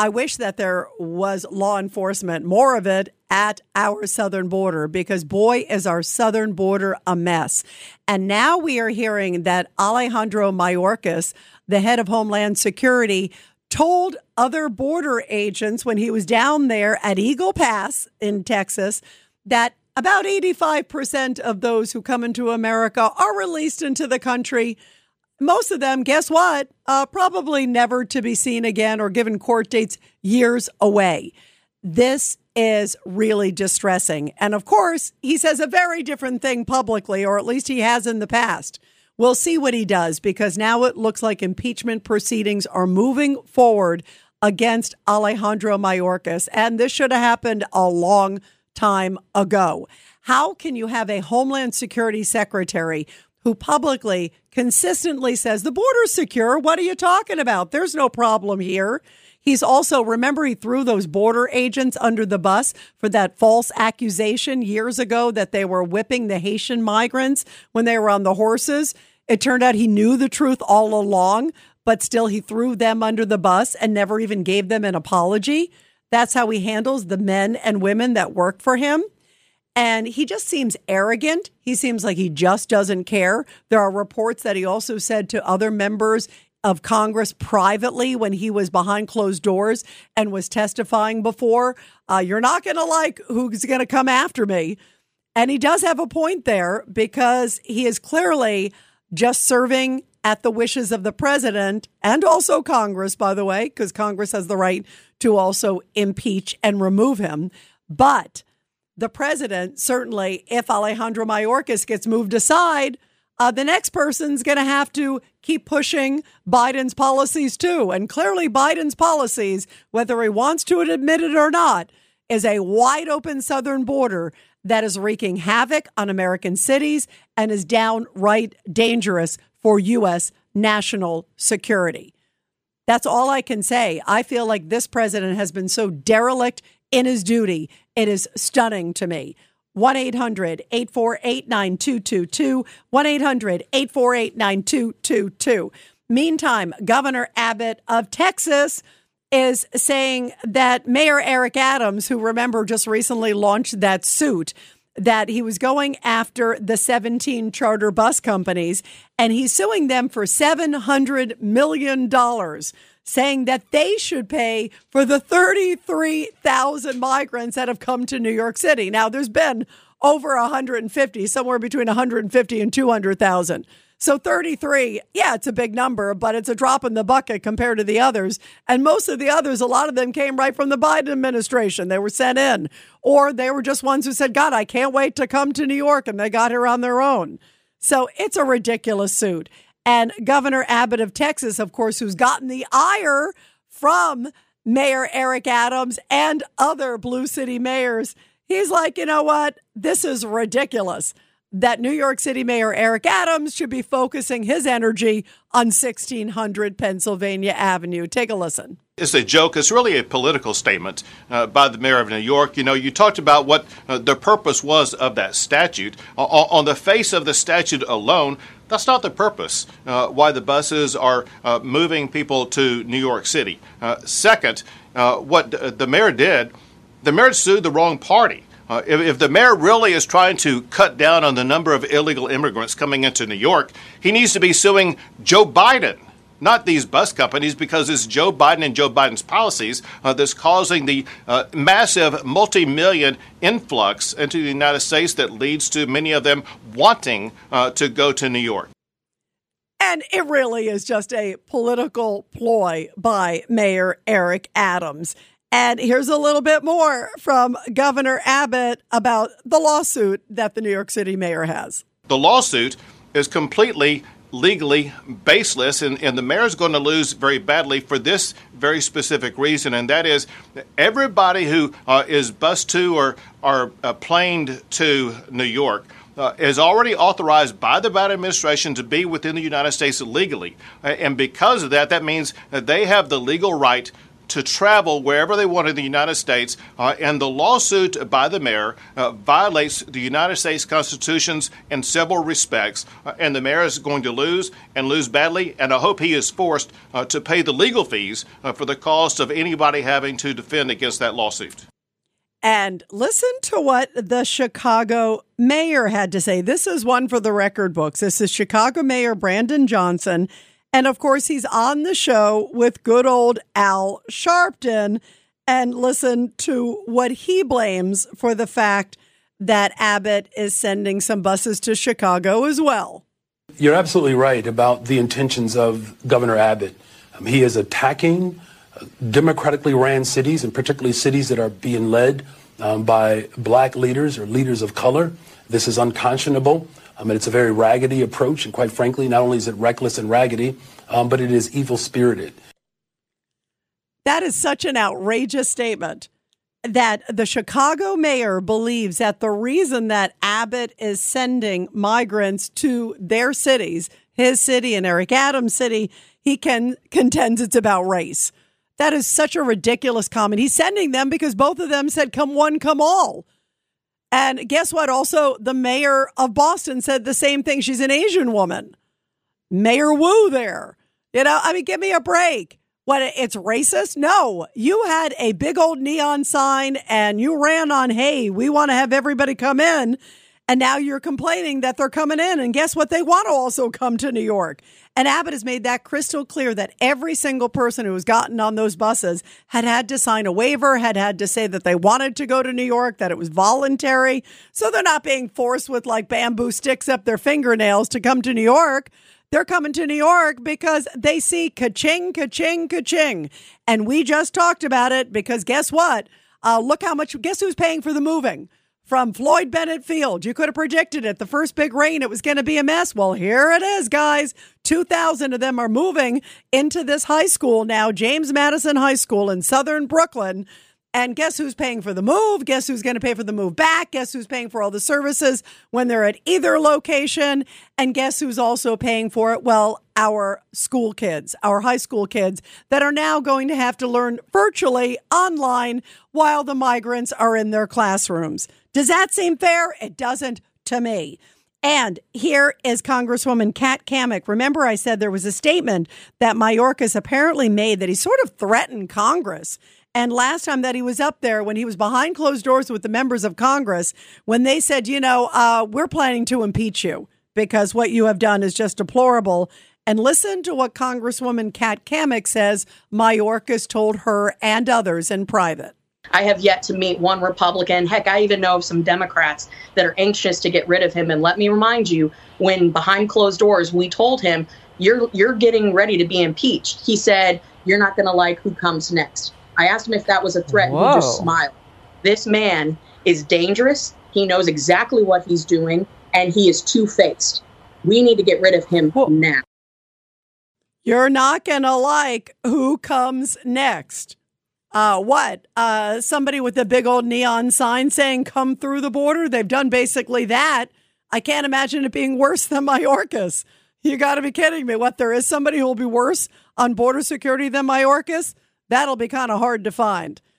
I wish that there was law enforcement, more of it at our southern border, because boy, is our southern border a mess. And now we are hearing that Alejandro Mayorkas, the head of Homeland Security, told other border agents when he was down there at Eagle Pass in Texas that about 85% of those who come into America are released into the country most of them, guess what? Uh, probably never to be seen again or given court dates years away. This is really distressing. And of course, he says a very different thing publicly, or at least he has in the past. We'll see what he does because now it looks like impeachment proceedings are moving forward against Alejandro Mayorkas. And this should have happened a long time ago. How can you have a Homeland Security Secretary who publicly consistently says the border's secure. What are you talking about? There's no problem here. He's also, remember, he threw those border agents under the bus for that false accusation years ago that they were whipping the Haitian migrants when they were on the horses. It turned out he knew the truth all along, but still he threw them under the bus and never even gave them an apology. That's how he handles the men and women that work for him. And he just seems arrogant. He seems like he just doesn't care. There are reports that he also said to other members of Congress privately when he was behind closed doors and was testifying before, uh, you're not going to like who's going to come after me. And he does have a point there because he is clearly just serving at the wishes of the president and also Congress, by the way, because Congress has the right to also impeach and remove him. But the president, certainly, if Alejandro Mayorkas gets moved aside, uh, the next person's going to have to keep pushing Biden's policies too. And clearly, Biden's policies, whether he wants to admit it or not, is a wide open southern border that is wreaking havoc on American cities and is downright dangerous for U.S. national security. That's all I can say. I feel like this president has been so derelict in his duty. It is stunning to me. 1 800 848 9222. 1 800 848 9222. Meantime, Governor Abbott of Texas is saying that Mayor Eric Adams, who remember just recently launched that suit, that he was going after the 17 charter bus companies and he's suing them for $700 million saying that they should pay for the 33,000 migrants that have come to New York City. Now, there's been over 150, somewhere between 150 and 200,000. So 33, yeah, it's a big number, but it's a drop in the bucket compared to the others. And most of the others, a lot of them came right from the Biden administration. They were sent in, or they were just ones who said, God, I can't wait to come to New York, and they got here on their own. So it's a ridiculous suit. And Governor Abbott of Texas, of course, who's gotten the ire from Mayor Eric Adams and other Blue City mayors, he's like, you know what? This is ridiculous that New York City Mayor Eric Adams should be focusing his energy on 1600 Pennsylvania Avenue. Take a listen. It's a joke. It's really a political statement uh, by the mayor of New York. You know, you talked about what uh, the purpose was of that statute. Uh, on the face of the statute alone, that's not the purpose uh, why the buses are uh, moving people to New York City. Uh, second, uh, what the mayor did, the mayor sued the wrong party. Uh, if, if, the mayor really is trying to cut down on the number of illegal immigrants coming into New York, he needs to be suing Joe Biden not these bus companies, because it's Joe Biden and Joe Biden's policies uh, that's causing the uh, massive multi million influx into the United States that leads to many of them wanting uh, to go to New York. And it really is just a political ploy by Mayor Eric Adams. And here's a little bit more from Governor Abbott about the lawsuit that the New York City mayor has. The lawsuit is completely legally baseless, and, and the mayor is going to lose very badly for this very specific reason, and that is everybody who uh, is bused to or, or uh, planed to New York. Uh, is already authorized by the Biden administration to be within the United States legally. and because of that, that means that they have the legal right to travel wherever they want in the United States. Uh, and the lawsuit by the mayor uh, violates the United States Constitutions in several respects. Uh, and the mayor is going to lose and lose badly. And I hope he is forced uh, to pay the legal fees uh, for the cost of anybody having to defend against that lawsuit. And listen to what the Chicago mayor had to say. This is one for the record books. This is Chicago Mayor Brandon Johnson. And of course, he's on the show with good old Al Sharpton. And listen to what he blames for the fact that Abbott is sending some buses to Chicago as well. You're absolutely right about the intentions of Governor Abbott. Um, he is attacking democratically ran cities, and particularly cities that are being led um, by black leaders or leaders of color. This is unconscionable. I mean, it's a very raggedy approach, and quite frankly, not only is it reckless and raggedy, um, but it is evil spirited. That is such an outrageous statement that the Chicago mayor believes that the reason that Abbott is sending migrants to their cities, his city and Eric Adams' city, he can contends it's about race. That is such a ridiculous comment. He's sending them because both of them said, come one, come all. And guess what? Also, the mayor of Boston said the same thing. She's an Asian woman. Mayor Wu there. You know, I mean, give me a break. What, it's racist? No. You had a big old neon sign and you ran on, hey, we want to have everybody come in. And now you're complaining that they're coming in. And guess what? They want to also come to New York. And Abbott has made that crystal clear that every single person who has gotten on those buses had had to sign a waiver, had had to say that they wanted to go to New York, that it was voluntary. So they're not being forced with like bamboo sticks up their fingernails to come to New York. They're coming to New York because they see ka-ching, ka-ching, ka-ching. And we just talked about it because guess what? Uh, look how much, guess who's paying for the moving? From Floyd Bennett Field. You could have predicted it. The first big rain, it was going to be a mess. Well, here it is, guys. 2,000 of them are moving into this high school now, James Madison High School in southern Brooklyn. And guess who's paying for the move? Guess who's going to pay for the move back? Guess who's paying for all the services when they're at either location? And guess who's also paying for it? Well, our school kids, our high school kids that are now going to have to learn virtually online while the migrants are in their classrooms. Does that seem fair? It doesn't to me. And here is Congresswoman Kat Cammack. Remember, I said there was a statement that Mayorkas apparently made that he sort of threatened Congress. And last time that he was up there, when he was behind closed doors with the members of Congress, when they said, you know, uh, we're planning to impeach you because what you have done is just deplorable. And listen to what Congresswoman Kat Cammack says Mayorkas told her and others in private. I have yet to meet one Republican. Heck, I even know of some Democrats that are anxious to get rid of him. And let me remind you, when behind closed doors we told him, "You're you're getting ready to be impeached," he said, "You're not going to like who comes next." I asked him if that was a threat, Whoa. and he just smiled. This man is dangerous. He knows exactly what he's doing, and he is two faced. We need to get rid of him Whoa. now. You're not going to like who comes next uh, what? Uh, somebody with a big old neon sign saying "Come through the border." They've done basically that. I can't imagine it being worse than Mayorkas. You got to be kidding me! What? There is somebody who will be worse on border security than Mayorkas? That'll be kind of hard to find.